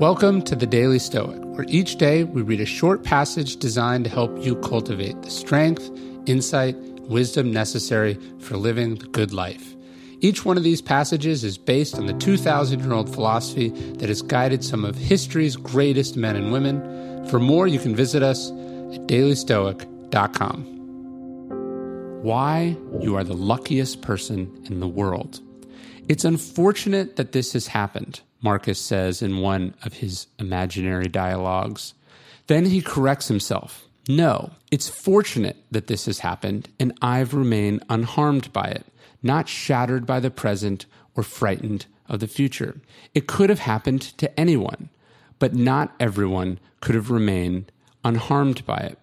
Welcome to the Daily Stoic, where each day we read a short passage designed to help you cultivate the strength, insight, wisdom necessary for living the good life. Each one of these passages is based on the 2,000 year old philosophy that has guided some of history's greatest men and women. For more, you can visit us at dailystoic.com. Why you are the luckiest person in the world. It's unfortunate that this has happened. Marcus says in one of his imaginary dialogues. Then he corrects himself. No, it's fortunate that this has happened, and I've remained unharmed by it, not shattered by the present or frightened of the future. It could have happened to anyone, but not everyone could have remained unharmed by it.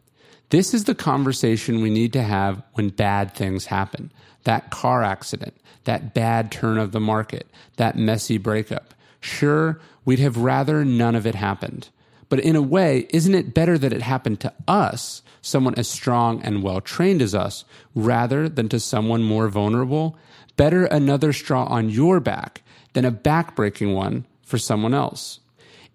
This is the conversation we need to have when bad things happen. That car accident, that bad turn of the market, that messy breakup. Sure, we'd have rather none of it happened. But in a way, isn't it better that it happened to us, someone as strong and well trained as us, rather than to someone more vulnerable? Better another straw on your back than a backbreaking one for someone else.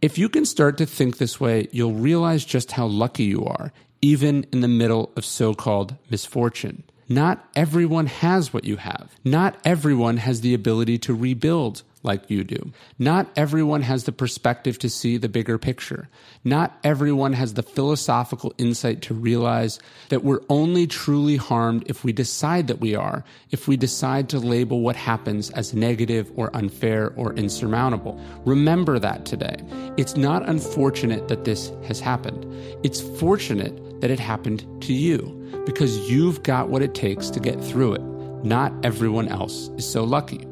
If you can start to think this way, you'll realize just how lucky you are, even in the middle of so called misfortune. Not everyone has what you have. Not everyone has the ability to rebuild like you do. Not everyone has the perspective to see the bigger picture. Not everyone has the philosophical insight to realize that we're only truly harmed if we decide that we are, if we decide to label what happens as negative or unfair or insurmountable. Remember that today. It's not unfortunate that this has happened. It's fortunate that it happened to you because you've got what it takes to get through it. Not everyone else is so lucky.